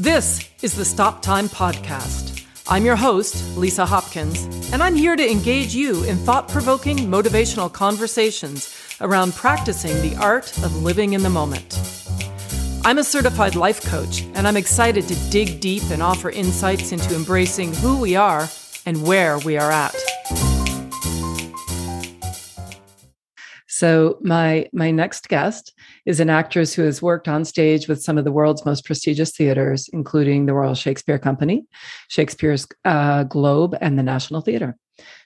This is the Stop Time Podcast. I'm your host, Lisa Hopkins, and I'm here to engage you in thought provoking motivational conversations around practicing the art of living in the moment. I'm a certified life coach, and I'm excited to dig deep and offer insights into embracing who we are and where we are at. So my my next guest is an actress who has worked on stage with some of the world's most prestigious theaters, including the Royal Shakespeare Company, Shakespeare's uh, Globe, and the National Theatre.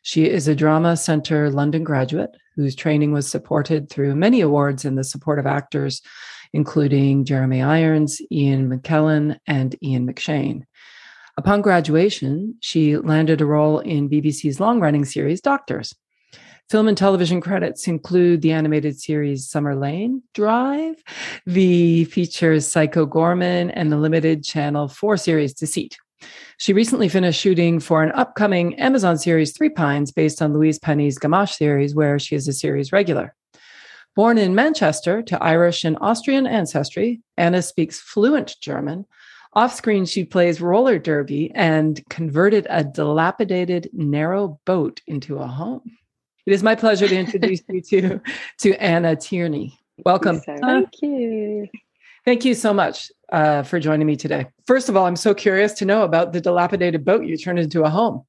She is a Drama Center London graduate whose training was supported through many awards in the support of actors, including Jeremy Irons, Ian McKellen, and Ian McShane. Upon graduation, she landed a role in BBC's long running series Doctors. Film and television credits include the animated series Summer Lane Drive, the features Psycho Goreman, and the limited Channel 4 series Deceit. She recently finished shooting for an upcoming Amazon series Three Pines based on Louise Penny's Gamache series, where she is a series regular. Born in Manchester to Irish and Austrian ancestry, Anna speaks fluent German. Off screen, she plays roller derby and converted a dilapidated, narrow boat into a home. It is my pleasure to introduce you to, to Anna Tierney. Welcome. Thank you. Thank you so much uh, for joining me today. First of all, I'm so curious to know about the dilapidated boat you turned into a home.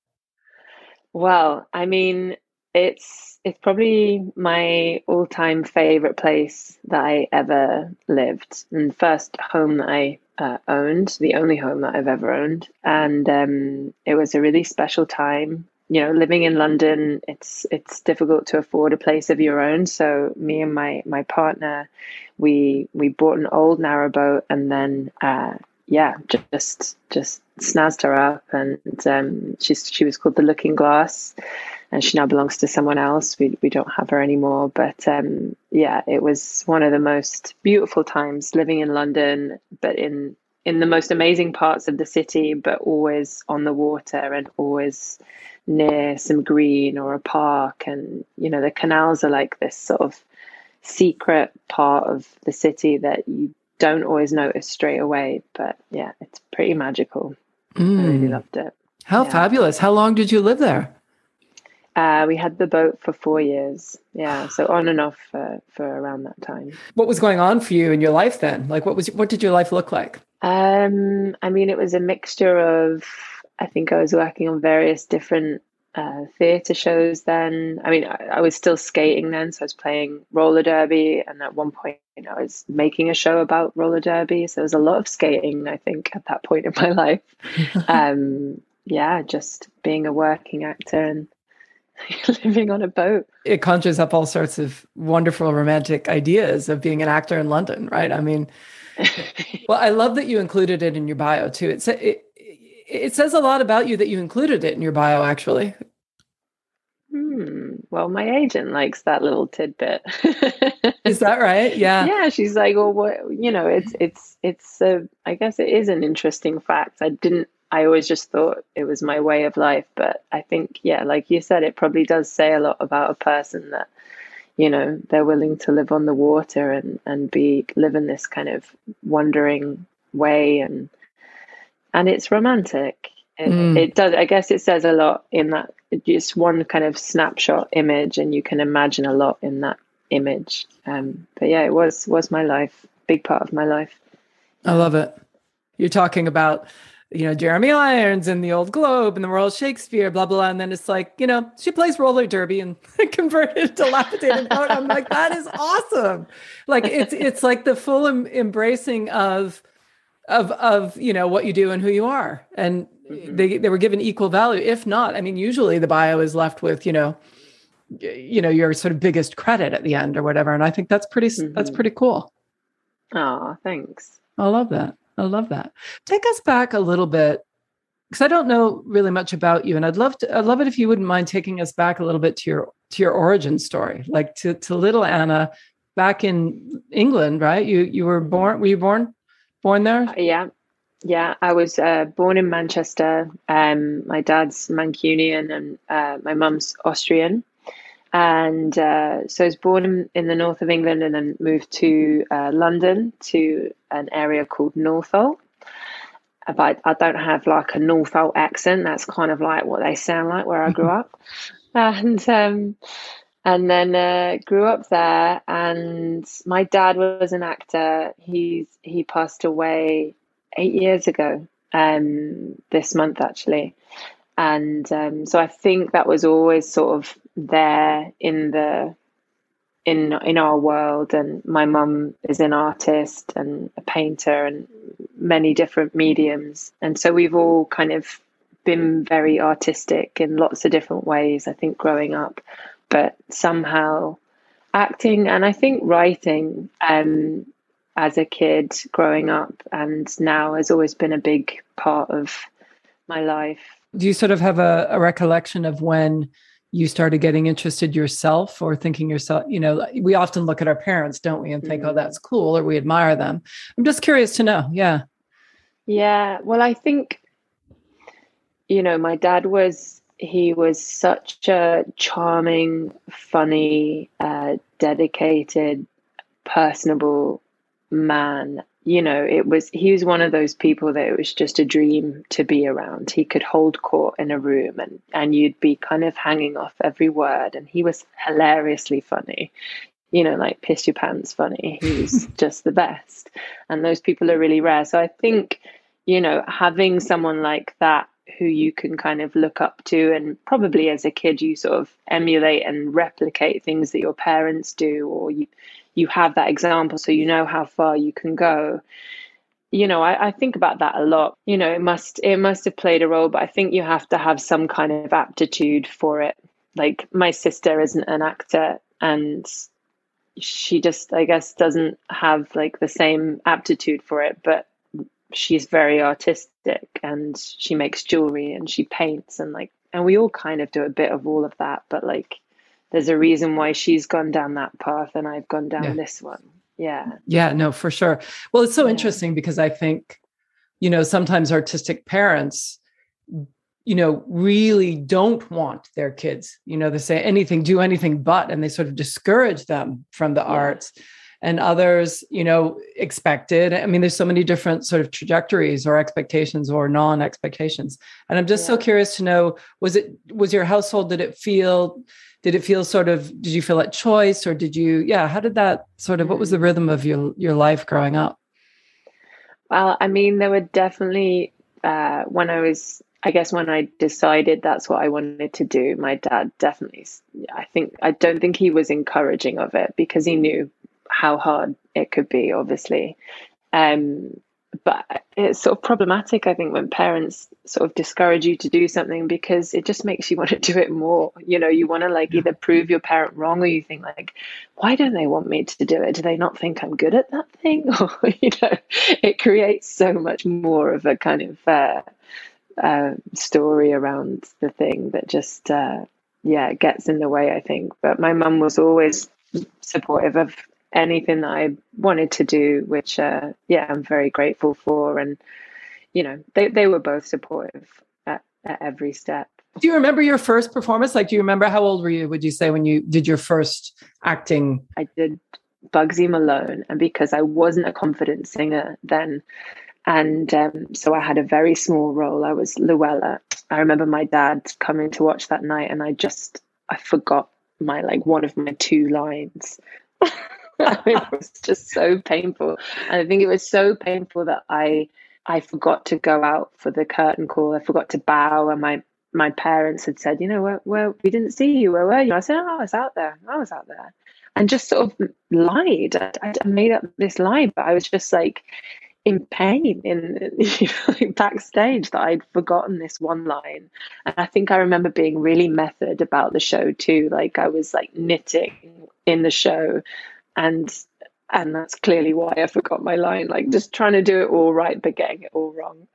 Well, I mean, it's it's probably my all-time favorite place that I ever lived, and first home that I uh, owned, the only home that I've ever owned, and um, it was a really special time you know living in london it's it's difficult to afford a place of your own. So me and my my partner we we bought an old narrowboat and then uh yeah just just snazzed her up and um she's she was called the looking glass and she now belongs to someone else. We we don't have her anymore. But um yeah it was one of the most beautiful times living in london but in in the most amazing parts of the city but always on the water and always near some green or a park. And you know the canals are like this sort of secret part of the city that you don't always notice straight away. But yeah it's pretty magical. Mm. i really mm. loved it. How yeah. fabulous. How long did you live there? Uh, we had the boat for four years. Yeah so on and off for, for around that time. What was going on for you in your life then? Like what was what did your life look like um i mean it was a mixture of I think I was working on various different uh, theatre shows then. I mean, I, I, was still skating then, so I was playing roller derby, and at one point, you know, I was making a show about roller derby. So there was a lot of skating, I think, at that point in my life. um, yeah, just being a working actor and living on a boat. It conjures up all sorts of wonderful romantic ideas of being an actor in London, right? I mean, well, I love that you included it in your bio too. It's it, it says a lot about you that you included it in your bio, actually. Hmm. Well, my agent likes that little tidbit. is that right? Yeah. Yeah. She's like, well, what? You know, it's it's it's. A, I guess it is an interesting fact. I didn't. I always just thought it was my way of life, but I think, yeah, like you said, it probably does say a lot about a person that you know they're willing to live on the water and and be live in this kind of wandering way and and it's romantic. It, mm. it, does. I guess it says a lot in that just one kind of snapshot image, and you can imagine a lot in that image. Um, but yeah, it was was my life, big part of my life. I love it. You're talking about you know Jeremy Irons and the Old Globe and the Royal Shakespeare, blah blah, and then it's like you know she plays roller derby and converted to dilapidated boat. I'm like that is awesome. Like it's it's like the full em- embracing of of of you know what you do and who you are and mm-hmm. they they were given equal value if not i mean usually the bio is left with you know you know your sort of biggest credit at the end or whatever and i think that's pretty mm-hmm. that's pretty cool oh thanks i love that i love that take us back a little bit because i don't know really much about you and i'd love to i'd love it if you wouldn't mind taking us back a little bit to your to your origin story like to to little anna back in england right you you were born were you born born there? Uh, yeah. Yeah, I was uh, born in Manchester. Um, my dad's Mancunian and uh, my mum's Austrian. And uh, so I was born in, in, the north of England and then moved to uh, London to an area called Northolt. but I don't have like a Northolt accent. That's kind of like what they sound like where I grew up, and um, and then uh, grew up there. And my dad was an actor. He's he passed away eight years ago. Um, this month actually, and um, so I think that was always sort of there in the in in our world. And my mum is an artist and a painter and many different mediums. And so we've all kind of been very artistic in lots of different ways i think growing up. But somehow acting and i think writing um, as a kid growing up and now has always been a big part of my life do you sort of have a, a recollection of when you started getting interested yourself or thinking yourself you know we often look at our parents don't we and think oh, mm-hmm. oh that's cool or we admire them i'm just curious to know yeah yeah well i think you know my dad was he was such a charming funny uh, dedicated personable man you know, it was he was one of those people that it was just a dream to be around. He could hold court in a room and and you'd be kind of hanging off every word and he was hilariously funny. You know, like piss your pants funny. He was just the best. And those people are really rare. So I think, you know, having someone like that who you can kind of look up to and probably as a kid you sort of emulate and replicate things that your parents do or you you have that example so you know how far you can go. You know I, I, think about that a lot. You know it must it must have played a role but i think you have to have some kind of aptitude for it. Like my sister isn't an actor and she just i guess doesn't have like the same aptitude for it but she's very artistic and she makes jewelry and she paints and like and we all kind of do a bit of all of that but like there's a reason why she's gone down that path and I've gone down yeah. this one. Yeah. Yeah, no, for sure. Well, it's so yeah. interesting because I think, you know, sometimes artistic parents, you know, really don't want their kids, you know, they say anything, do anything but, and they sort of discourage them from the yeah. arts. And others, you know, expected. I mean, there's so many different sort of trajectories or expectations or non expectations. And I'm just so curious to know was it, was your household, did it feel, did it feel sort of did you feel at choice or did you yeah how did that sort of what was the rhythm of your your life growing up well i mean there were definitely uh, when i was i guess when i decided that's what i wanted to do my dad definitely i think i don't think he was encouraging of it because he knew how hard it could be obviously um, but it's sort of problematic, I think, when parents sort of discourage you to do something because it just makes you want to do it more. You know, you want to like either prove your parent wrong or you think like, why don't they want me to do it? Do they not think I'm good at that thing? Or you know, it creates so much more of a kind of uh, uh, story around the thing that just uh, yeah gets in the way. I think. But my mum was always supportive of anything that I wanted to do, which uh, yeah, I'm very grateful for. And you know, they they were both supportive at, at every step. Do you remember your first performance? Like, do you remember how old were you? Would you say when you did your first acting? I did Bugsy Malone, and because I wasn't a confident singer then, and um, so I had a very small role. I was Luella. I remember my dad coming to watch that night, and I just I forgot my like one of my two lines. it was just so painful. And I think it was so painful that I I forgot to go out for the curtain call. I forgot to bow, and my my parents had said, you know, where, where we didn't see you. Where were you? I said, oh, I was out there. I was out there, and just sort of lied. I, I made up this lie, but I was just like in pain in you know, backstage that I'd forgotten this one line. And I think I remember being really method about the show too. Like I was like knitting in the show and and that's clearly why I forgot my line. Like just trying to do it all right, but getting it all wrong.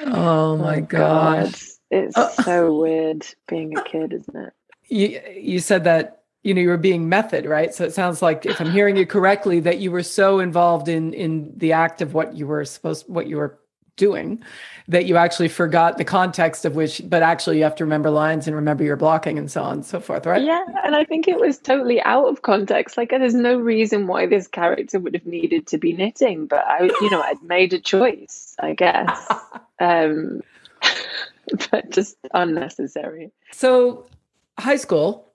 Oh my oh, god, it's uh, so weird being a kid, isn't it? You you said that you know you were being method, right? So it sounds like if I'm hearing you correctly, that you were so involved in in the act of what you were supposed what you were doing that you actually forgot the context of which but actually you have to remember lines and remember your blocking and so on and so forth right? Yeah and i think it was totally out of context. Like there's no reason why this character would have needed to be knitting but i you know i'd made a choice i guess. Um, but just unnecessary. So, high school,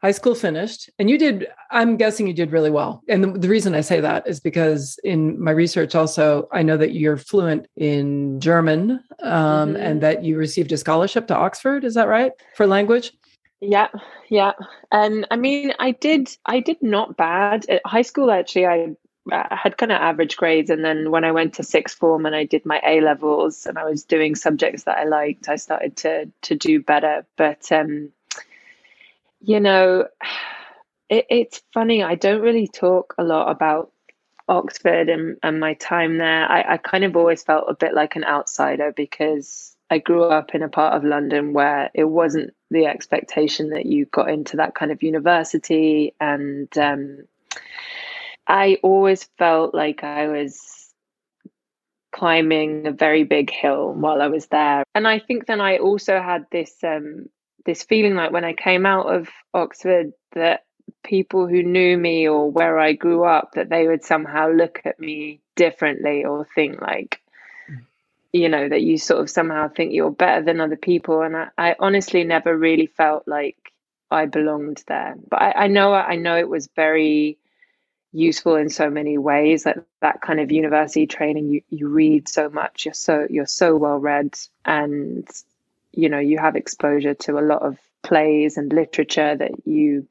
high school finished, and you did. I'm guessing you did really well. And the, the reason I say that is because in my research, also, I know that you're fluent in German, um, mm-hmm. and that you received a scholarship to Oxford. Is that right for language? Yeah, yeah. And I mean, I did, I did not bad at high school. Actually, I I had kind of average grades. And then when I went to sixth form and I did my A levels and I was doing subjects that I liked, I started to to do better. But um, you know, it, it's funny. I don't really talk a lot about Oxford and, and my time there. I, I kind of always felt a bit like an outsider because I grew up in a part of London where it wasn't the expectation that you got into that kind of university and um, I always felt like I was climbing a very big hill while I was there. And I think then I also had this um, this feeling like when I came out of Oxford that people who knew me or where I grew up that they would somehow look at me differently or think like mm. you know that you sort of somehow think you're better than other people. And I, I honestly never really felt like I belonged there. But I, I know I know it was very useful in so many ways that that kind of university training you you read so much you're so you're so well read and you know you have exposure to a lot of plays and literature that you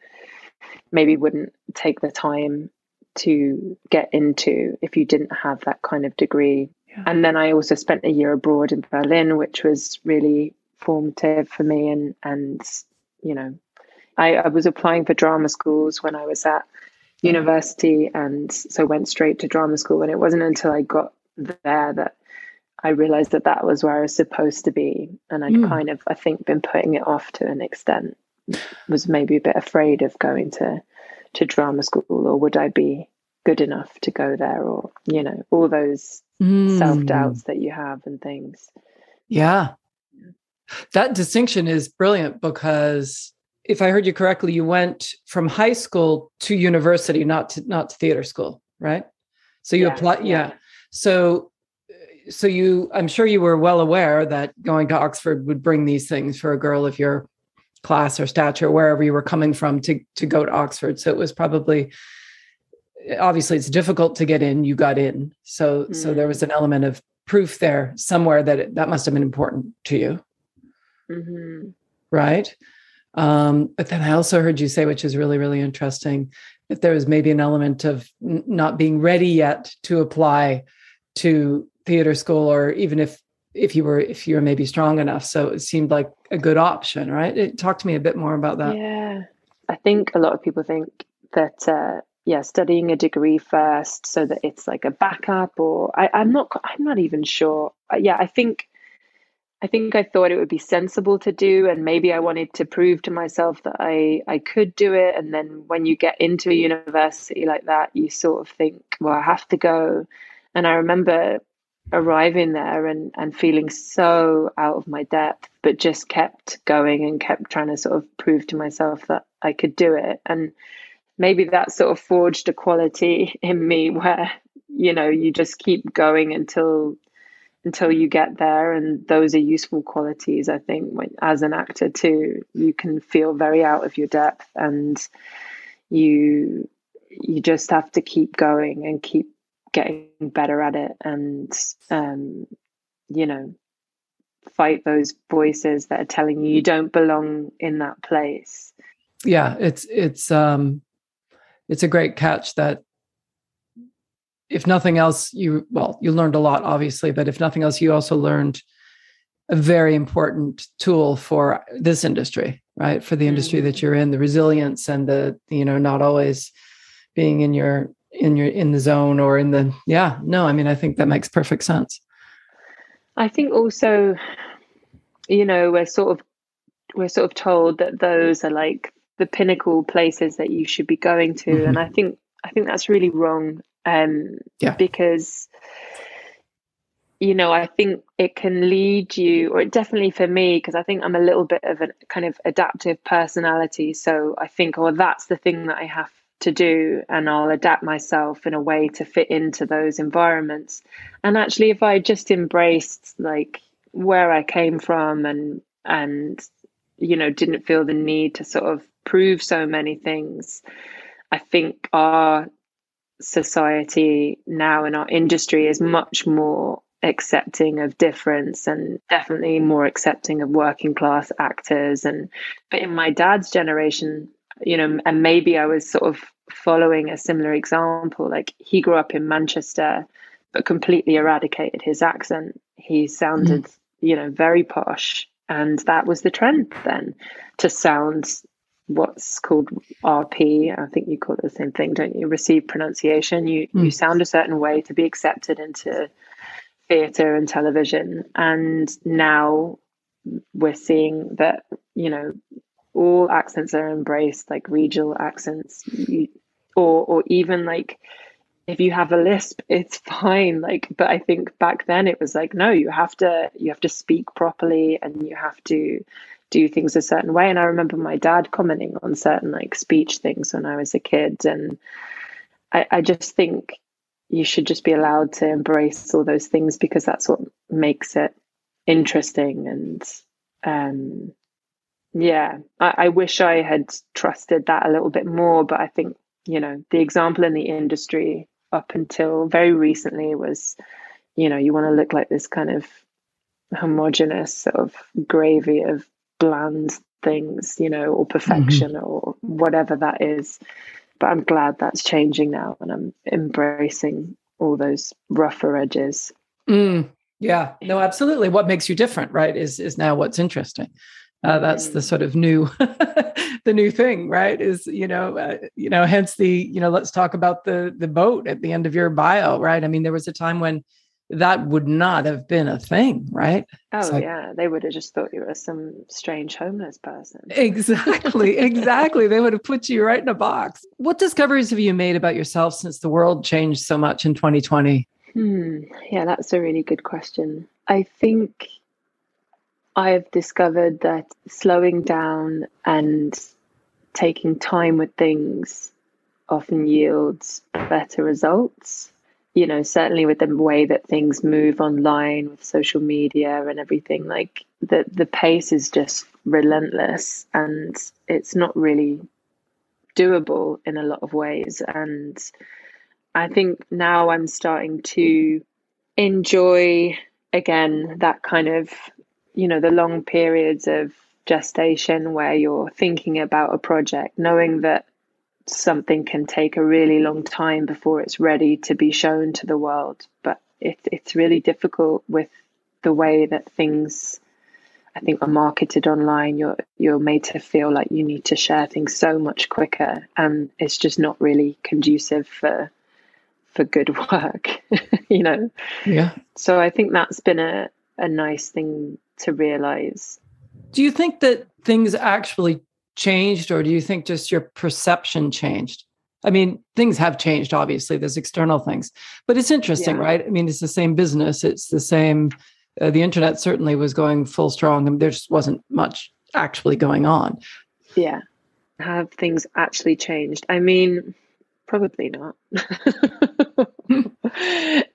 maybe wouldn't take the time to get into if you didn't have that kind of degree yeah. and then I also spent a year abroad in Berlin which was really formative for me and and you know I, I was applying for drama schools when I was at university and so went straight to drama school and it wasn't until i got there that i realized that that was where i was supposed to be and i'd mm. kind of i think been putting it off to an extent was maybe a bit afraid of going to to drama school or would i be good enough to go there or you know all those mm. self-doubts that you have and things yeah that distinction is brilliant because if I heard you correctly, you went from high school to university, not to not to theater school, right? So you yeah, apply, yeah. yeah. So, so you, I'm sure you were well aware that going to Oxford would bring these things for a girl of your class or stature, wherever you were coming from, to to go to Oxford. So it was probably, obviously, it's difficult to get in. You got in, so mm. so there was an element of proof there somewhere that it, that must have been important to you, mm-hmm. right? Um, but then I also heard you say, which is really, really interesting, that there was maybe an element of n- not being ready yet to apply to theater school, or even if if you were if you were maybe strong enough. So it seemed like a good option, right? It, talk to me a bit more about that. Yeah, I think a lot of people think that. Uh, yeah, studying a degree first so that it's like a backup, or I, I'm not. I'm not even sure. Uh, yeah, I think I think I thought it would be sensible to do, and maybe I wanted to prove to myself that I I could do it. And then when you get into a university like that, you sort of think, well, I have to go. And I remember arriving there and and feeling so out of my depth, but just kept going and kept trying to sort of prove to myself that I could do it. And maybe that sort of forged a quality in me where you know you just keep going until until you get there and those are useful qualities i think when, as an actor too you can feel very out of your depth and you you just have to keep going and keep getting better at it and um, you know fight those voices that are telling you you don't belong in that place yeah it's it's um it's a great catch that if nothing else, you well, you learned a lot, obviously, but if nothing else, you also learned a very important tool for this industry, right? For the industry that you're in, the resilience and the, you know, not always being in your in your in the zone or in the yeah, no, I mean, I think that makes perfect sense. I think also, you know, we're sort of we're sort of told that those are like the pinnacle places that you should be going to. Mm-hmm. And I think I think that's really wrong um, yeah. because you know i think it can lead you or it definitely for me because i think i'm a little bit of a kind of adaptive personality so i think oh that's the thing that i have to do and I'll adapt myself in a way to fit into those environments. And actually if I just embraced like where I came from and and you know didn't feel the need to sort of prove so many things, I think our society now in our industry is much more accepting of difference and definitely more accepting of working class actors and but in my dad's generation you know and maybe i was sort of following a similar example like he grew up in manchester but completely eradicated his accent he sounded mm. you know very posh and that was the trend then to sound what's called RP. I think you call it the same thing, don't you? Receive pronunciation. You mm. you sound a certain way to be accepted into theatre and television. And now we're seeing that, you know, all accents are embraced, like regional accents, you, or or even like if you have a lisp it's fine like but i think back then it was like no you have to you have to speak properly and you have to do things a certain way. And I remember my dad commenting on certain like speech things when I was a kid. And I, I just think you should just be allowed to embrace all those things because that's what makes it interesting. And um, yeah, I, I wish I had trusted that a little bit more. But I think, you know, the example in the industry up until very recently was, you know, you want to look like this kind of homogenous sort of gravy of bland things, you know, or perfection mm-hmm. or whatever that is. But I'm glad that's changing now and I'm embracing all those rougher edges. Mm, yeah, no, absolutely. What makes you different, right, is is now what's interesting. Uh, that's the sort of new the new thing right is you know uh, you know hence the you know let's talk about the the boat at the end of your bio right i mean there was a time when that would not have been a thing, right? Oh yeah, they would have just thought you were some strange homeless person. Exactly, exactly. they would have put you right in a box. What discoveries have you made about yourself since the world changed so much in 2020? Hmm. Yeah, that's a really good question. I think I've discovered that slowing down and taking time with things often yields better results you know, certainly with the way that things move online with social media and everything, like the the pace is just relentless and it's not really doable in a lot of ways. And I think now I'm starting to enjoy again that kind of, you know, the long periods of gestation where you're thinking about a project, knowing that something can take a really long time before it's ready to be shown to the world. But it, it's really difficult with the way that things, I think, are marketed online. You're you're made to feel like you need to share things so much quicker, and it's just not really conducive for for good work. you know. Yeah. So I think that's been a a nice thing to realize. Do you think that things actually changed, or do you think just your perception changed? I mean, things have changed, obviously, there's external things, but it's interesting, yeah. right? I mean, it's the same business, it's the same. Uh, the internet certainly was going full strong, and there just wasn't much actually going on. Yeah. Have things actually changed? I mean, probably not.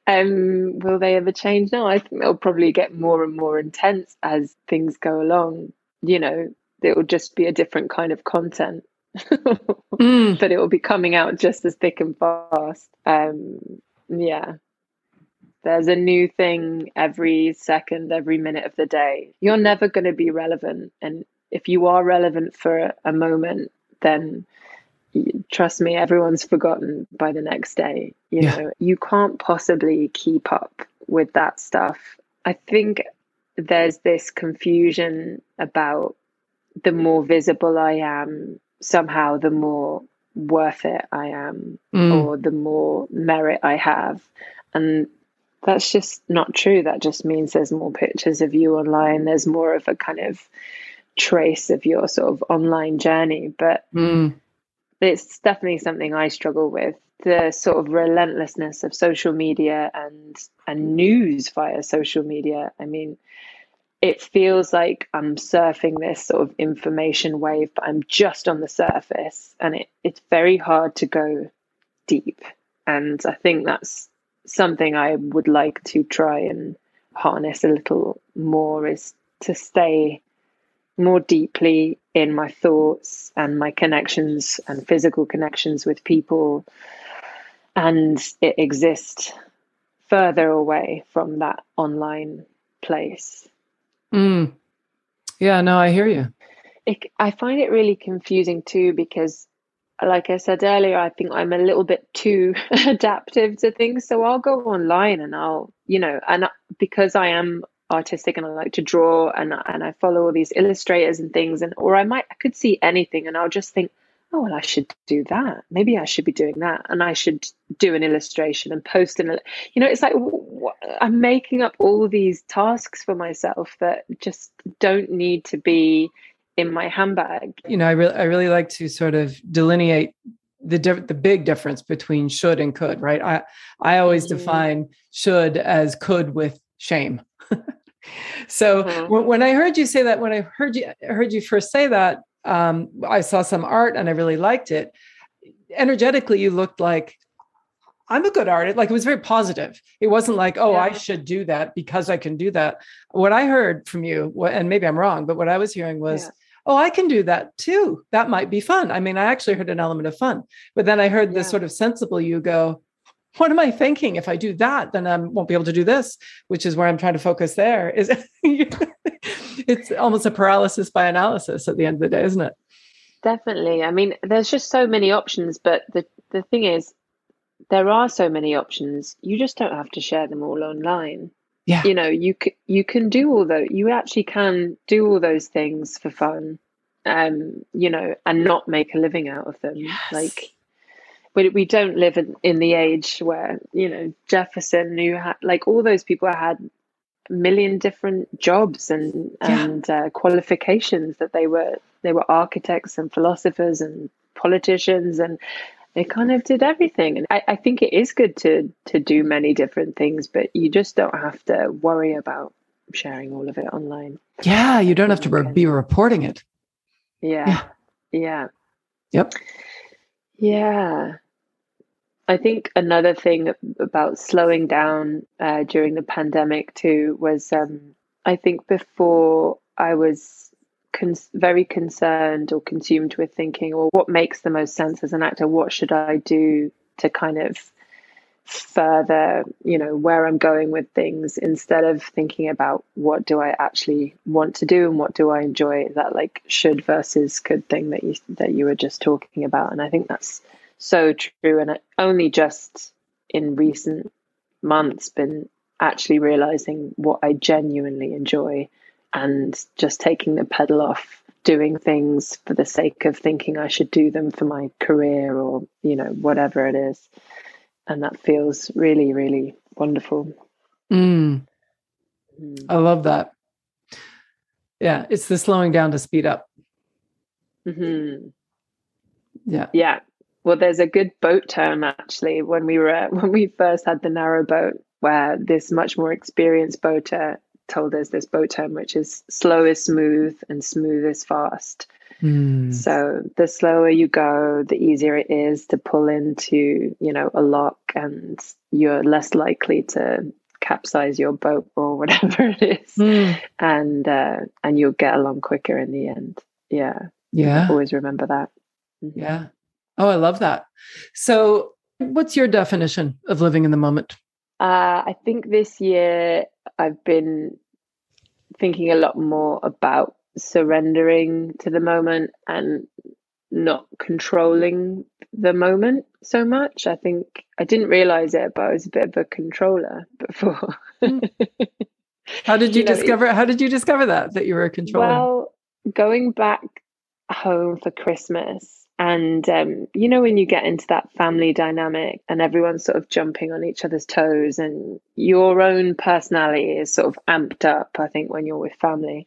um, will they ever change? No, I think they'll probably get more and more intense as things go along. You know, it will just be a different kind of content. mm. But it will be coming out just as thick and fast. Um, yeah. There's a new thing every second, every minute of the day. You're never going to be relevant. And if you are relevant for a moment, then trust me, everyone's forgotten by the next day. You yeah. know, you can't possibly keep up with that stuff. I think there's this confusion about the more visible I am, somehow the more worth it I am, mm. or the more merit I have. And that's just not true. That just means there's more pictures of you online. There's more of a kind of trace of your sort of online journey. But mm. It's definitely something I struggle with. The sort of relentlessness of social media and and news via social media. I mean, it feels like I'm surfing this sort of information wave, but I'm just on the surface, and it, it's very hard to go deep. And I think that's something I would like to try and harness a little more is to stay more deeply in my thoughts and my connections and physical connections with people. And it exists further away from that online place. Mm. yeah no i hear you. It, i find it really confusing too because like i said earlier i think i'm a little bit too adaptive to things. So i'll go online and i'll you know and because i am artistic and I like to draw and and I follow all these illustrators and things and or I might I could see anything and I'll just think oh well I should do that. Maybe I should be doing that and I should do an illustration and post an you know it's like I'm making up all these tasks for myself that just don't need to be in my handbag. You know I really I really like to sort of delineate the the big difference between should and could right? I I always mm-hmm. define should as could with shame so mm-hmm. when I heard you say that, when I heard you heard you first say that, um, I saw some art and I really liked it. Energetically, you looked like I'm a good artist. Like it was very positive. It wasn't like, oh, yeah. I should do that because I can do that. What I heard from you, and maybe I'm wrong, but what I was hearing was, yeah. oh, I can do that too. That might be fun. I mean, I actually heard an element of fun, but then I heard yeah. the sort of sensible you go, what am I thinking? If I do that, then I won't be able to do this, which is where I'm trying to focus there. Is it's almost a paralysis by analysis at the end of the day, isn't it? Definitely. I mean, there's just so many options, but the the thing is, there are so many options. You just don't have to share them all online. Yeah. You know, you c- you can do all those. You actually can do all those things for fun, um, you know, and not make a living out of them. Yes. Like we, we don't live in, in the age where you know Jefferson who had like all those people had a million different jobs and yeah. and uh, qualifications that they were they were architects and philosophers and politicians and they kind of did everything and I, I think it is good to to do many different things but you just don't have to worry about sharing all of it online yeah you don't have to re- be reporting it yeah yeah, yeah. yep yeah. I think another thing about slowing down uh, during the pandemic too was um, I think before I was con- very concerned or consumed with thinking, well, what makes the most sense as an actor? What should I do to kind of further, you know, where I'm going with things instead of thinking about what do I actually want to do and what do I enjoy? That like should versus could thing that you that you were just talking about, and I think that's so true. And only just in recent months been actually realizing what I genuinely enjoy and just taking the pedal off doing things for the sake of thinking I should do them for my career or, you know, whatever it is. And that feels really, really wonderful. Mm. Mm. I love that. Yeah, it's the slowing down to speed up. Mm-hmm. Yeah. Yeah. Well, there's a good boat term actually when we were when we first had the narrow boat, where this much more experienced boater told us this boat term, which is slow is smooth and smooth is fast. Mm. So the slower you go, the easier it is to pull into, you know, a lock and you're less likely to capsize your boat or whatever it is. Mm. And uh, and you'll get along quicker in the end. Yeah. Yeah. Always remember that. Mm-hmm. Yeah. Oh, I love that. So, what's your definition of living in the moment? Uh, I think this year I've been thinking a lot more about surrendering to the moment and not controlling the moment so much. I think I didn't realize it, but I was a bit of a controller before. Hmm. how did you, you know, discover? How did you discover that that you were a controller? Well, going back home for Christmas, and um, you know, when you get into that family dynamic and everyone's sort of jumping on each other's toes, and your own personality is sort of amped up, I think, when you're with family.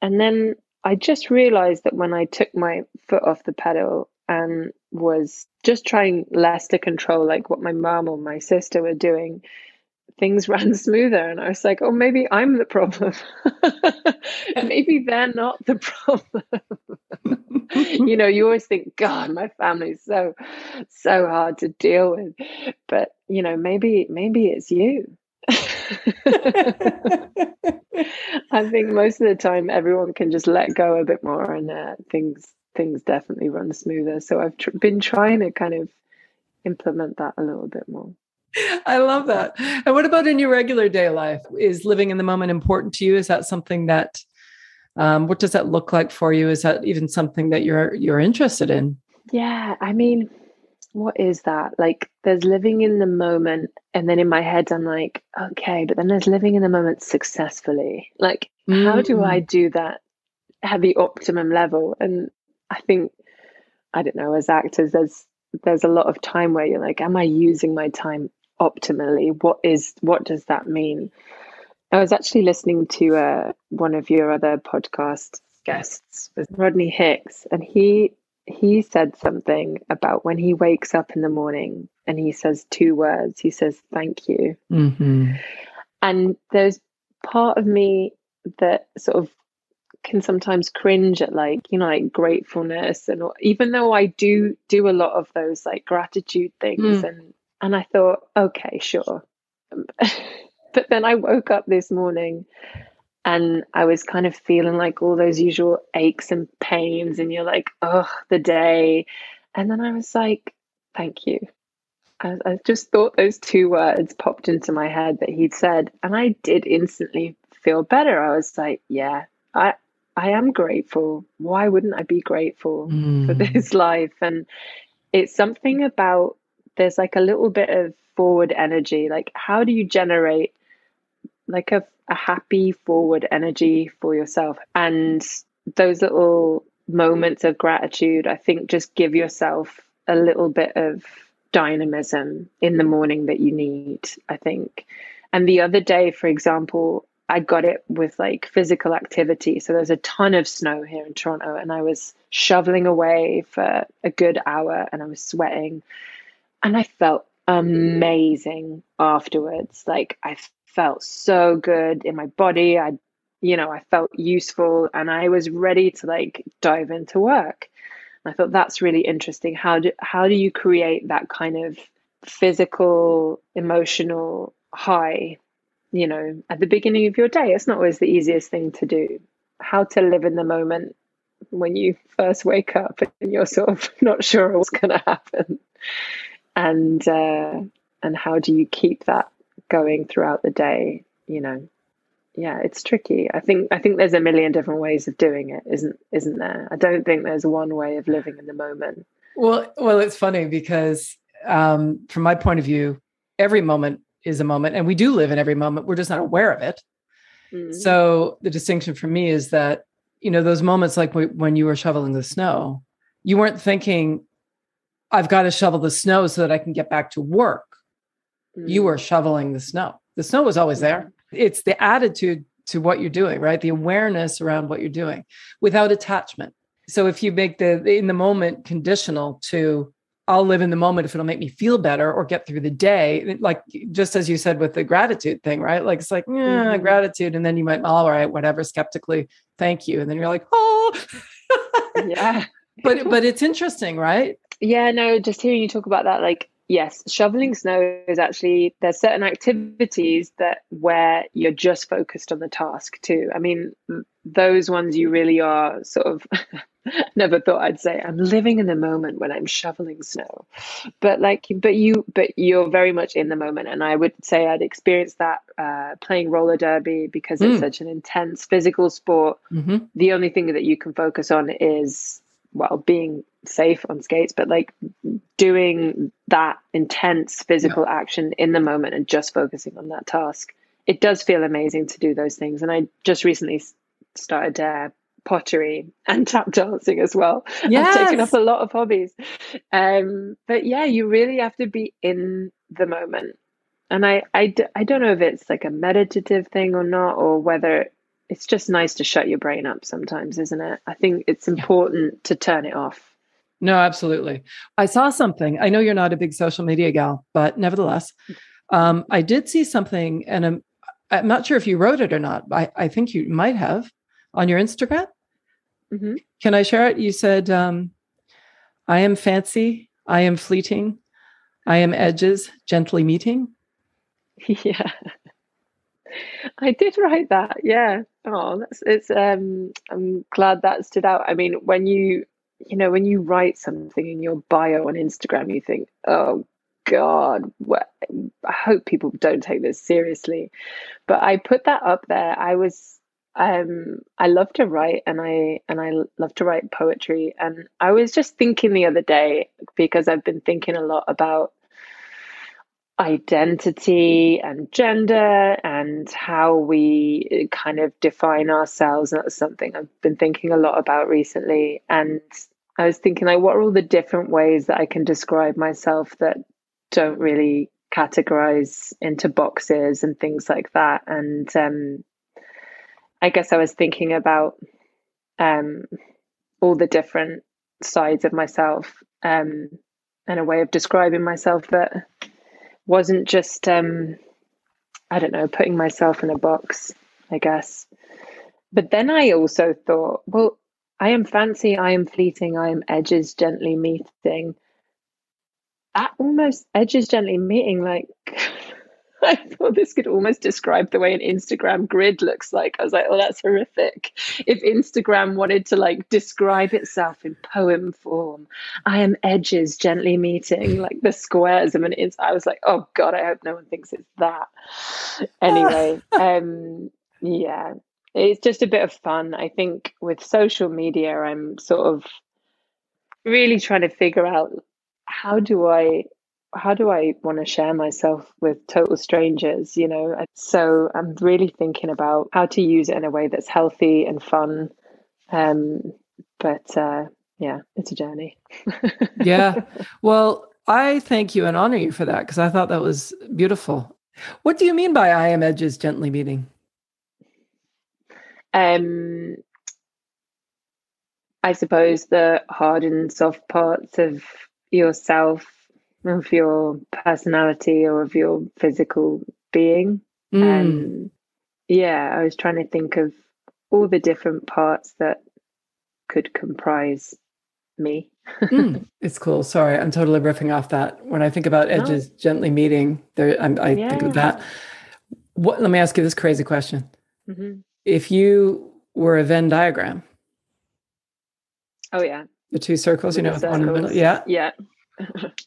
And then I just realized that when I took my foot off the pedal and was just trying less to control, like what my mom or my sister were doing, things ran smoother. And I was like, oh, maybe I'm the problem. maybe they're not the problem. you know, you always think, God, my family's so, so hard to deal with. But, you know, maybe, maybe it's you. I think most of the time everyone can just let go a bit more and uh, things things definitely run smoother. So I've tr- been trying to kind of implement that a little bit more. I love that. And what about in your regular day life? Is living in the moment important to you? Is that something that um, what does that look like for you? Is that even something that you're you're interested in? Yeah, I mean, what is that? Like there's living in the moment and then in my head I'm like, okay, but then there's living in the moment successfully. Like mm-hmm. how do I mm. do that at the optimum level? And I think I don't know, as actors there's there's a lot of time where you're like, am I using my time optimally? What is what does that mean? I was actually listening to uh, one of your other podcast guests with Rodney Hicks, and he he said something about when he wakes up in the morning and he says two words. He says, "Thank you," mm-hmm. and there's part of me that sort of can sometimes cringe at like you know like gratefulness and even though I do do a lot of those like gratitude things mm. and and I thought okay sure but then I woke up this morning and I was kind of feeling like all those usual aches and pains and you're like oh the day and then I was like thank you I, I just thought those two words popped into my head that he'd said and I did instantly feel better I was like yeah I I am grateful. Why wouldn't I be grateful mm. for this life? And it's something about there's like a little bit of forward energy. Like, how do you generate like a, a happy forward energy for yourself? And those little moments of gratitude, I think, just give yourself a little bit of dynamism in the morning that you need, I think. And the other day, for example, I got it with like physical activity. So there's a ton of snow here in Toronto, and I was shoveling away for a good hour and I was sweating. And I felt amazing afterwards. Like I felt so good in my body. I, you know, I felt useful and I was ready to like dive into work. And I thought that's really interesting. How do how do you create that kind of physical, emotional high you know, at the beginning of your day. It's not always the easiest thing to do. How to live in the moment when you first wake up and you're sort of not sure what's going to happen, and uh, and how do you keep that going throughout the day? You know, yeah, it's tricky. I think I think there's a million different ways of doing it, isn't isn't there? I don't think there's one way of living in the moment. Well, well, it's funny because um, from my point of view, every moment is a moment and we do live in every moment we're just not aware of it mm-hmm. so the distinction for me is that you know those moments like when you were shoveling the snow you weren't thinking i've got to shovel the snow so that i can get back to work you were shoveling the snow the snow was always there it's the attitude to what you're doing right the awareness around what you're doing without attachment so if you make the in the moment conditional to I'll live in the moment if it'll make me feel better or get through the day. Like just as you said with the gratitude thing, right? Like it's like, yeah, mm-hmm. gratitude. And then you might, all right, whatever, skeptically, thank you. And then you're like, oh yeah. but but it's interesting, right? Yeah, no, just hearing you talk about that, like yes, shoveling snow is actually there's certain activities that where you're just focused on the task too. I mean, those ones you really are sort of never thought I'd say I'm living in the moment when I'm shoveling snow. But like but you but you're very much in the moment and I would say I'd experienced that uh, playing roller derby because it's mm. such an intense physical sport. Mm-hmm. The only thing that you can focus on is well being safe on skates but like doing that intense physical yeah. action in the moment and just focusing on that task. It does feel amazing to do those things and I just recently started uh, pottery and tap dancing as well. Yes. I've taken up a lot of hobbies. Um, but yeah, you really have to be in the moment. And I, I, I don't know if it's like a meditative thing or not, or whether it's just nice to shut your brain up sometimes, isn't it? I think it's important yeah. to turn it off. No, absolutely. I saw something. I know you're not a big social media gal, but nevertheless, Um, I did see something, and I'm, I'm not sure if you wrote it or not. I, I think you might have on your Instagram. Mm-hmm. Can I share it? You said, um, I am fancy, I am fleeting, I am edges, gently meeting. Yeah. I did write that. Yeah. Oh, that's it's um I'm glad that stood out. I mean, when you you know, when you write something in your bio on Instagram, you think, "Oh god, I hope people don't take this seriously." But I put that up there. I was um I love to write and I and I love to write poetry and I was just thinking the other day because I've been thinking a lot about identity and gender and how we kind of define ourselves. And That's something I've been thinking a lot about recently. And I was thinking, like, what are all the different ways that I can describe myself that don't really categorize into boxes and things like that? And um, I guess I was thinking about um, all the different sides of myself um, and a way of describing myself that wasn't just um I don't know, putting myself in a box, I guess. But then I also thought, well, I am fancy, I am fleeting, I am edges gently meeting. That almost edges gently meeting, like I thought this could almost describe the way an Instagram grid looks like. I was like, oh, that's horrific. If Instagram wanted to like describe itself in poem form, I am edges gently meeting, like the squares of an ins. I was like, oh God, I hope no one thinks it's that. Anyway, um, yeah, it's just a bit of fun. I think with social media, I'm sort of really trying to figure out how do I how do I want to share myself with total strangers, you know? So I'm really thinking about how to use it in a way that's healthy and fun. Um, but uh, yeah, it's a journey. yeah. Well, I thank you and honor you for that because I thought that was beautiful. What do you mean by I am edges gently meeting? Um, I suppose the hard and soft parts of yourself of your personality or of your physical being. Mm. Um, yeah, I was trying to think of all the different parts that could comprise me. mm, it's cool. Sorry, I'm totally riffing off that. When I think about edges no. gently meeting, there I'm, i yeah. think of that. What? Let me ask you this crazy question: mm-hmm. If you were a Venn diagram, oh yeah, the two circles, you know, one in the middle, yeah, yeah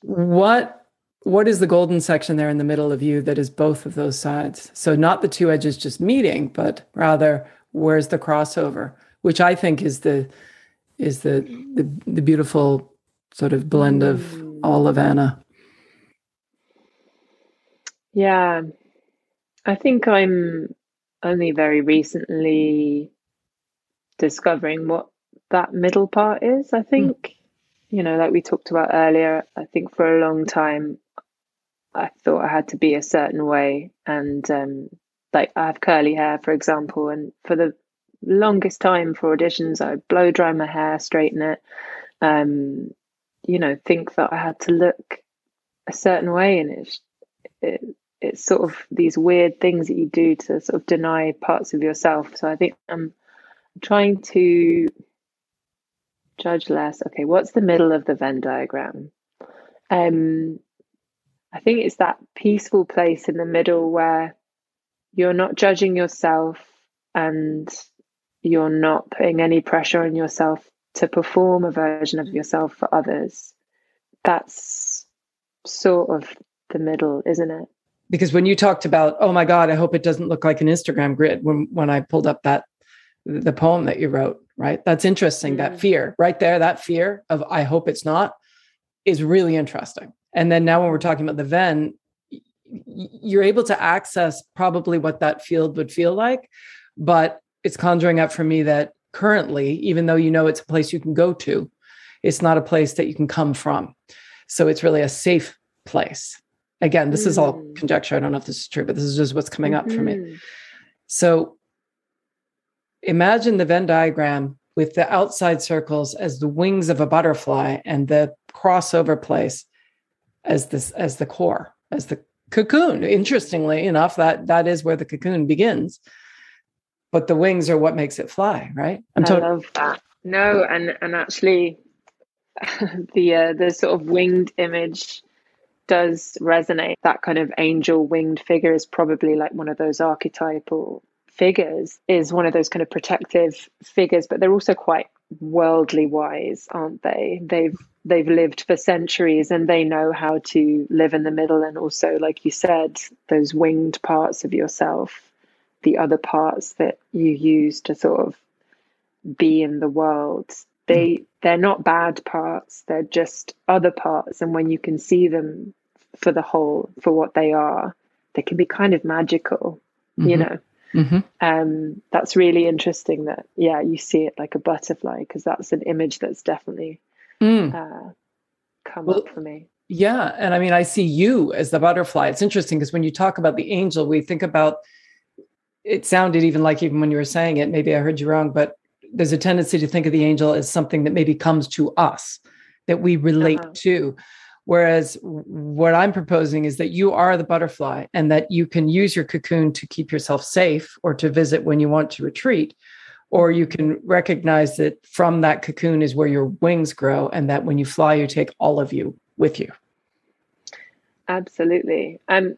what what is the golden section there in the middle of you that is both of those sides? So not the two edges just meeting, but rather where's the crossover, which I think is the is the the, the beautiful sort of blend of all of Anna. Yeah. I think I'm only very recently discovering what that middle part is, I think. Mm you know, like we talked about earlier, I think for a long time I thought I had to be a certain way. And um, like I have curly hair, for example, and for the longest time for auditions, I blow dry my hair, straighten it, um, you know, think that I had to look a certain way. And it's, it, it's sort of these weird things that you do to sort of deny parts of yourself. So I think I'm trying to judge less. Okay, what's the middle of the Venn diagram? Um, I think it's that peaceful place in the middle where you're not judging yourself and you're not putting any pressure on yourself to perform a version of yourself for others. That's sort of the middle, isn't it? Because when you talked about, oh my God, I hope it doesn't look like an Instagram grid when when I pulled up that the poem that you wrote, right? That's interesting. Mm. That fear right there, that fear of I hope it's not is really interesting. And then now when we're talking about the Venn, you're able to access probably what that field would feel like. But it's conjuring up for me that currently, even though you know it's a place you can go to, it's not a place that you can come from. So it's really a safe place. Again, this mm. is all mm. conjecture. I don't know if this is true, but this is just what's coming up mm-hmm. for me. Mm-hmm. So imagine the Venn diagram with the outside circles as the wings of a butterfly and the crossover place as this as the core, as the cocoon. Interestingly enough, that that is where the cocoon begins. But the wings are what makes it fly, right? I'm I love that. No, and and actually, the uh, the sort of winged image does resonate. That kind of angel winged figure is probably like one of those archetypal figures. Is one of those kind of protective figures, but they're also quite worldly wise, aren't they? They've they've lived for centuries and they know how to live in the middle and also like you said those winged parts of yourself the other parts that you use to sort of be in the world they they're not bad parts they're just other parts and when you can see them for the whole for what they are they can be kind of magical mm-hmm. you know mm-hmm. um that's really interesting that yeah you see it like a butterfly because that's an image that's definitely mm. uh, come well, up for me. Yeah. And I mean, I see you as the butterfly. It's interesting because when you talk about the angel, we think about it sounded even like even when you were saying it, maybe I heard you wrong, but there's a tendency to think of the angel as something that maybe comes to us, that we relate uh-huh. to. Whereas what I'm proposing is that you are the butterfly and that you can use your cocoon to keep yourself safe or to visit when you want to retreat. Or you can recognize that from that cocoon is where your wings grow and that when you fly you take all of you with you. Absolutely. Um,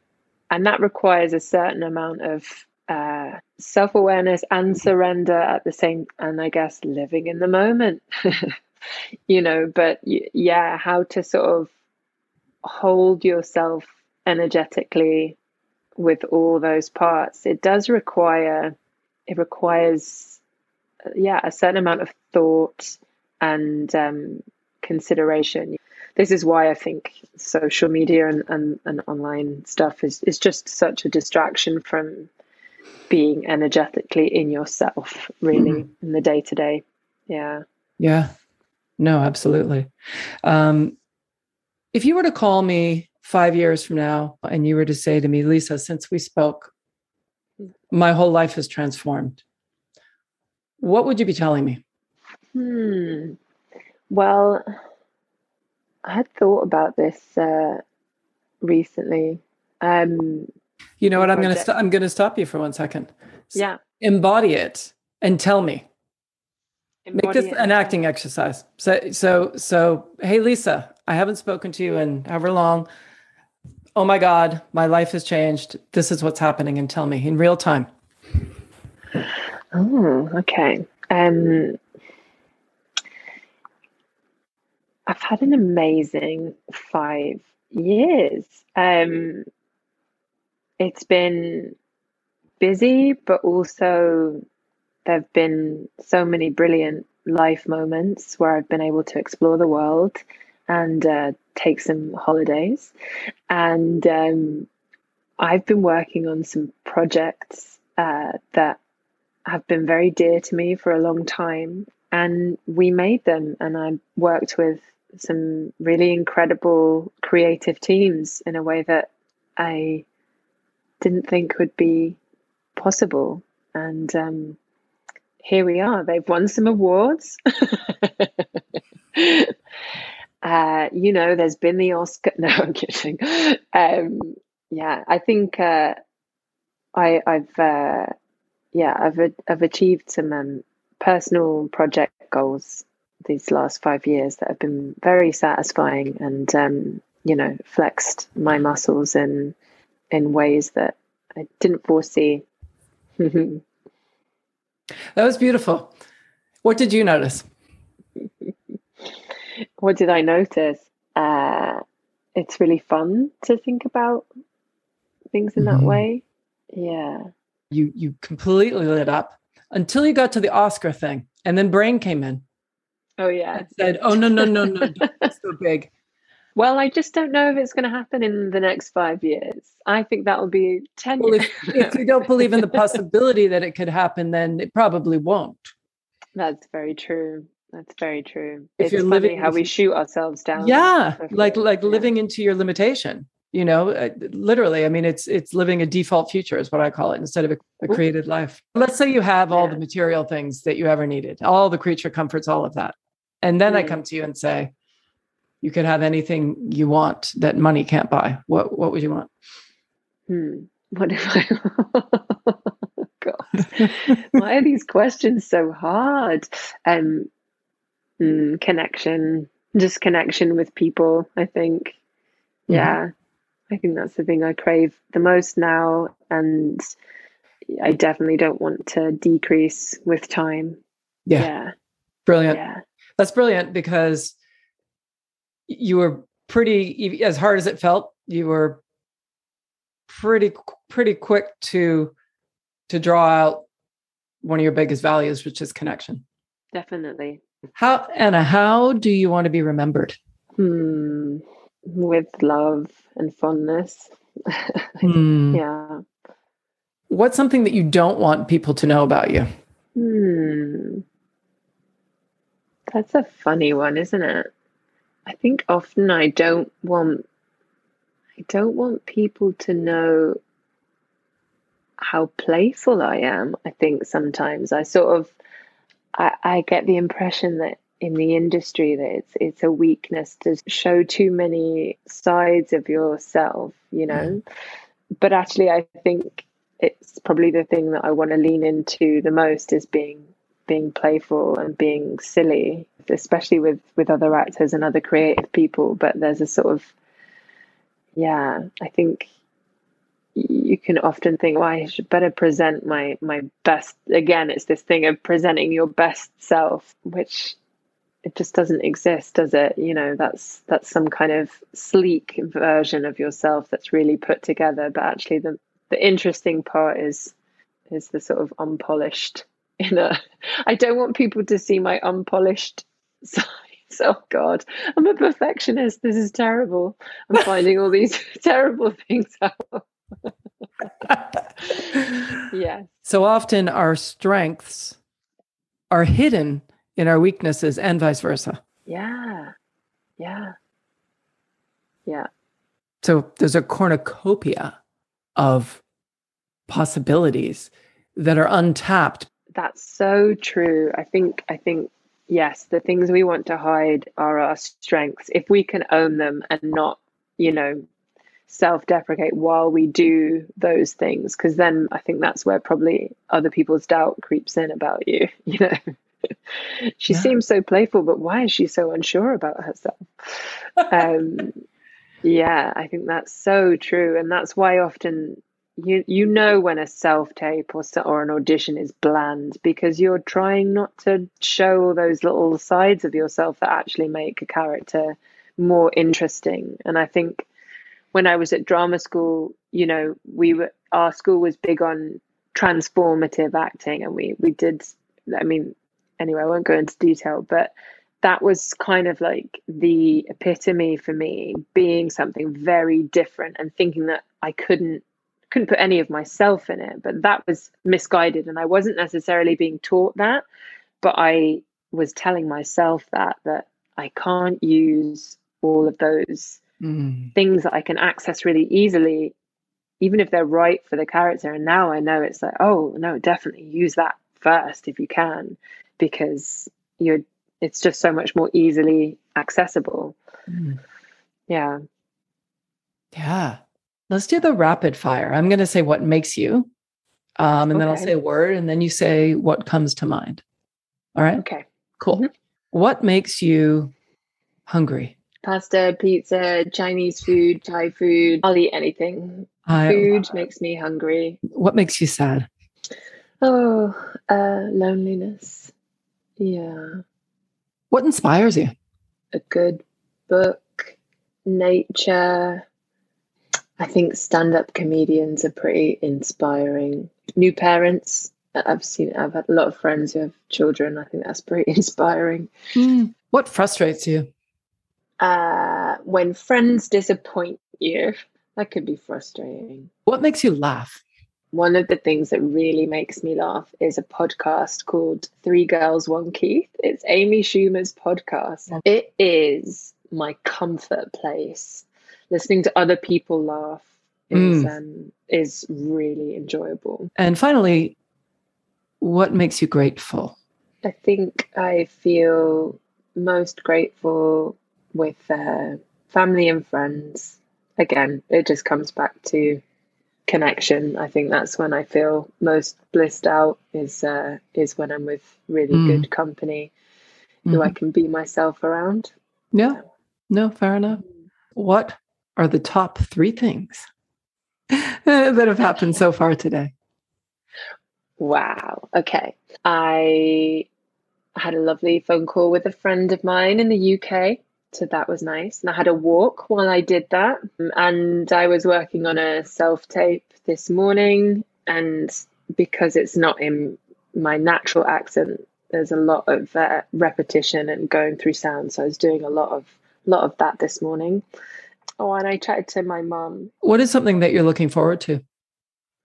and that requires a certain amount of uh, self-awareness and surrender at the same and i guess living in the moment. You know but yeah how to sort of hold yourself energetically with all those parts it does require it requires yeah, a certain amount of thought and um, consideration. This is why I think social media and, and, and online stuff is, is just such a distraction from being energetically in yourself, really, mm-hmm. in the day to day. Yeah. Yeah. No, absolutely. Um, if you were to call me five years from now and you were to say to me, Lisa, since we spoke, my whole life has transformed what would you be telling me? Hmm. Well, I had thought about this uh, recently. Um, you know what? I'm going to st- I'm going to stop you for one second. Yeah. Embody it and tell me. Embody Make this an acting exercise. So so so. Hey, Lisa, I haven't spoken to you in however long. Oh my God, my life has changed. This is what's happening, and tell me in real time. Oh, okay. Um, I've had an amazing five years. Um, it's been busy, but also there have been so many brilliant life moments where I've been able to explore the world and uh, take some holidays. And um, I've been working on some projects uh, that have been very dear to me for a long time. And we made them, and I worked with some really incredible creative teams in a way that I didn't think would be possible. And um, here we are. They've won some awards. uh, you know, there's been the Oscar. No, I'm kidding. Um, yeah, I think uh, I, I've uh, yeah, I've I've achieved some um, personal project goals these last five years that have been very satisfying and um, you know flexed my muscles in in ways that I didn't foresee. that was beautiful. What did you notice? What did I notice? Uh, it's really fun to think about things in mm-hmm. that way. Yeah you you completely lit up until you got to the Oscar thing, and then Brain came in. Oh yeah, and said, "Oh no no no no, so big." Well, I just don't know if it's going to happen in the next five years. I think that will be ten well, years. If, if you don't believe in the possibility that it could happen, then it probably won't. That's very true. That's very true. If it's you're living how we shoot ourselves down. Yeah, like like yeah. living into your limitation you know uh, literally i mean it's it's living a default future is what i call it instead of a, a created life let's say you have all yeah. the material things that you ever needed all the creature comforts all of that and then mm. i come to you and say you could have anything you want that money can't buy what what would you want Hmm. What if I? God, why are these questions so hard? Um, mm, connection, just connection with people. I think, mm-hmm. yeah, I think that's the thing I crave the most now, and I definitely don't want to decrease with time. Yeah, yeah. brilliant. Yeah. That's brilliant because you were pretty as hard as it felt. You were pretty pretty quick to to draw out one of your biggest values, which is connection. Definitely. How Anna, how do you want to be remembered? Hmm. With love and fondness. hmm. Yeah. What's something that you don't want people to know about you? Hmm. That's a funny one, isn't it? I think often I don't want I don't want people to know how playful I am. I think sometimes I sort of I, I get the impression that in the industry that it's it's a weakness to show too many sides of yourself, you know. Mm. But actually I think it's probably the thing that I want to lean into the most is being being playful and being silly, especially with with other actors and other creative people. But there's a sort of yeah, I think you can often think, well, I should better present my my best. Again, it's this thing of presenting your best self, which it just doesn't exist, does it? You know, that's that's some kind of sleek version of yourself that's really put together. But actually, the the interesting part is is the sort of unpolished inner. I don't want people to see my unpolished side. Oh God, I'm a perfectionist. This is terrible. I'm finding all these terrible things out. Yeah. So often our strengths are hidden in our weaknesses and vice versa. Yeah. Yeah. Yeah. So there's a cornucopia of possibilities that are untapped. That's so true. I think I think yes, the things we want to hide are our strengths. If we can own them and not, you know, self-deprecate while we do those things because then I think that's where probably other people's doubt creeps in about you, you know. she yeah. seems so playful, but why is she so unsure about herself? um, yeah, I think that's so true, and that's why often you you know when a self tape or or an audition is bland because you're trying not to show all those little sides of yourself that actually make a character more interesting. And I think when I was at drama school, you know, we were our school was big on transformative acting, and we we did. I mean, anyway, I won't go into detail, but that was kind of like the epitome for me being something very different and thinking that I couldn't couldn't put any of myself in it but that was misguided and I wasn't necessarily being taught that but I was telling myself that that I can't use all of those mm. things that I can access really easily even if they're right for the character and now I know it's like oh no definitely use that first if you can because you're it's just so much more easily accessible. Mm. Yeah. Yeah. Let's do the rapid fire. I'm going to say what makes you, um, and okay. then I'll say a word, and then you say what comes to mind. All right. Okay. Cool. Mm-hmm. What makes you hungry? Pasta, pizza, Chinese food, Thai food. I'll eat anything. I, food makes me hungry. What makes you sad? Oh, uh, loneliness. Yeah. What inspires you? A good book, nature. I think stand up comedians are pretty inspiring. New parents. I've seen, I've had a lot of friends who have children. I think that's pretty inspiring. Mm. What frustrates you? Uh, when friends disappoint you, that could be frustrating. What makes you laugh? one of the things that really makes me laugh is a podcast called Three Girls, One Keith. It's Amy Schumer's podcast. It is my comfort place. Listening to other people laugh is, mm. um, is really enjoyable. And finally, what makes you grateful? I think I feel most grateful with uh, family and friends. Again, it just comes back to connection. I think that's when I feel most blissed out is uh, is when I'm with really mm. good company who mm-hmm. I can be myself around. Yeah. No, fair enough. What are the top three things that have happened so far today? Wow. Okay. I had a lovely phone call with a friend of mine in the UK. So that was nice. And I had a walk while I did that. And I was working on a self tape this morning. And because it's not in my natural accent, there's a lot of uh, repetition and going through sound. So I was doing a lot of lot of that this morning. Oh, and I chatted to my mum. What is something that you're looking forward to?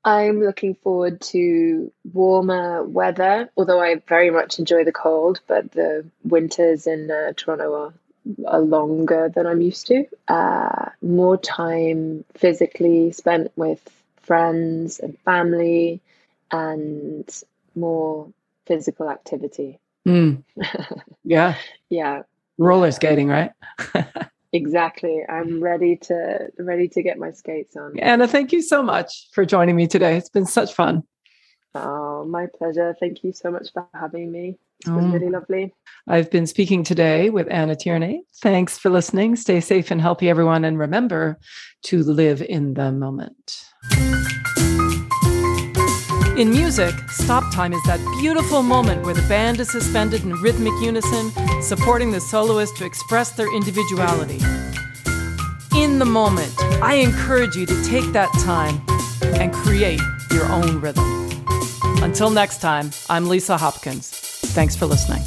I'm looking forward to warmer weather, although I very much enjoy the cold, but the winters in uh, Toronto are, are longer than I'm used to. Uh, more time physically spent with friends and family, and more physical activity. Mm. Yeah. yeah. Roller skating, right? Exactly. I'm ready to ready to get my skates on. Anna, thank you so much for joining me today. It's been such fun. Oh, my pleasure. Thank you so much for having me. It's been really mm. lovely. I've been speaking today with Anna Tierney. Thanks for listening. Stay safe and healthy, everyone. And remember to live in the moment. In music, stop time is that beautiful moment where the band is suspended in rhythmic unison, supporting the soloist to express their individuality. In the moment, I encourage you to take that time and create your own rhythm. Until next time, I'm Lisa Hopkins. Thanks for listening.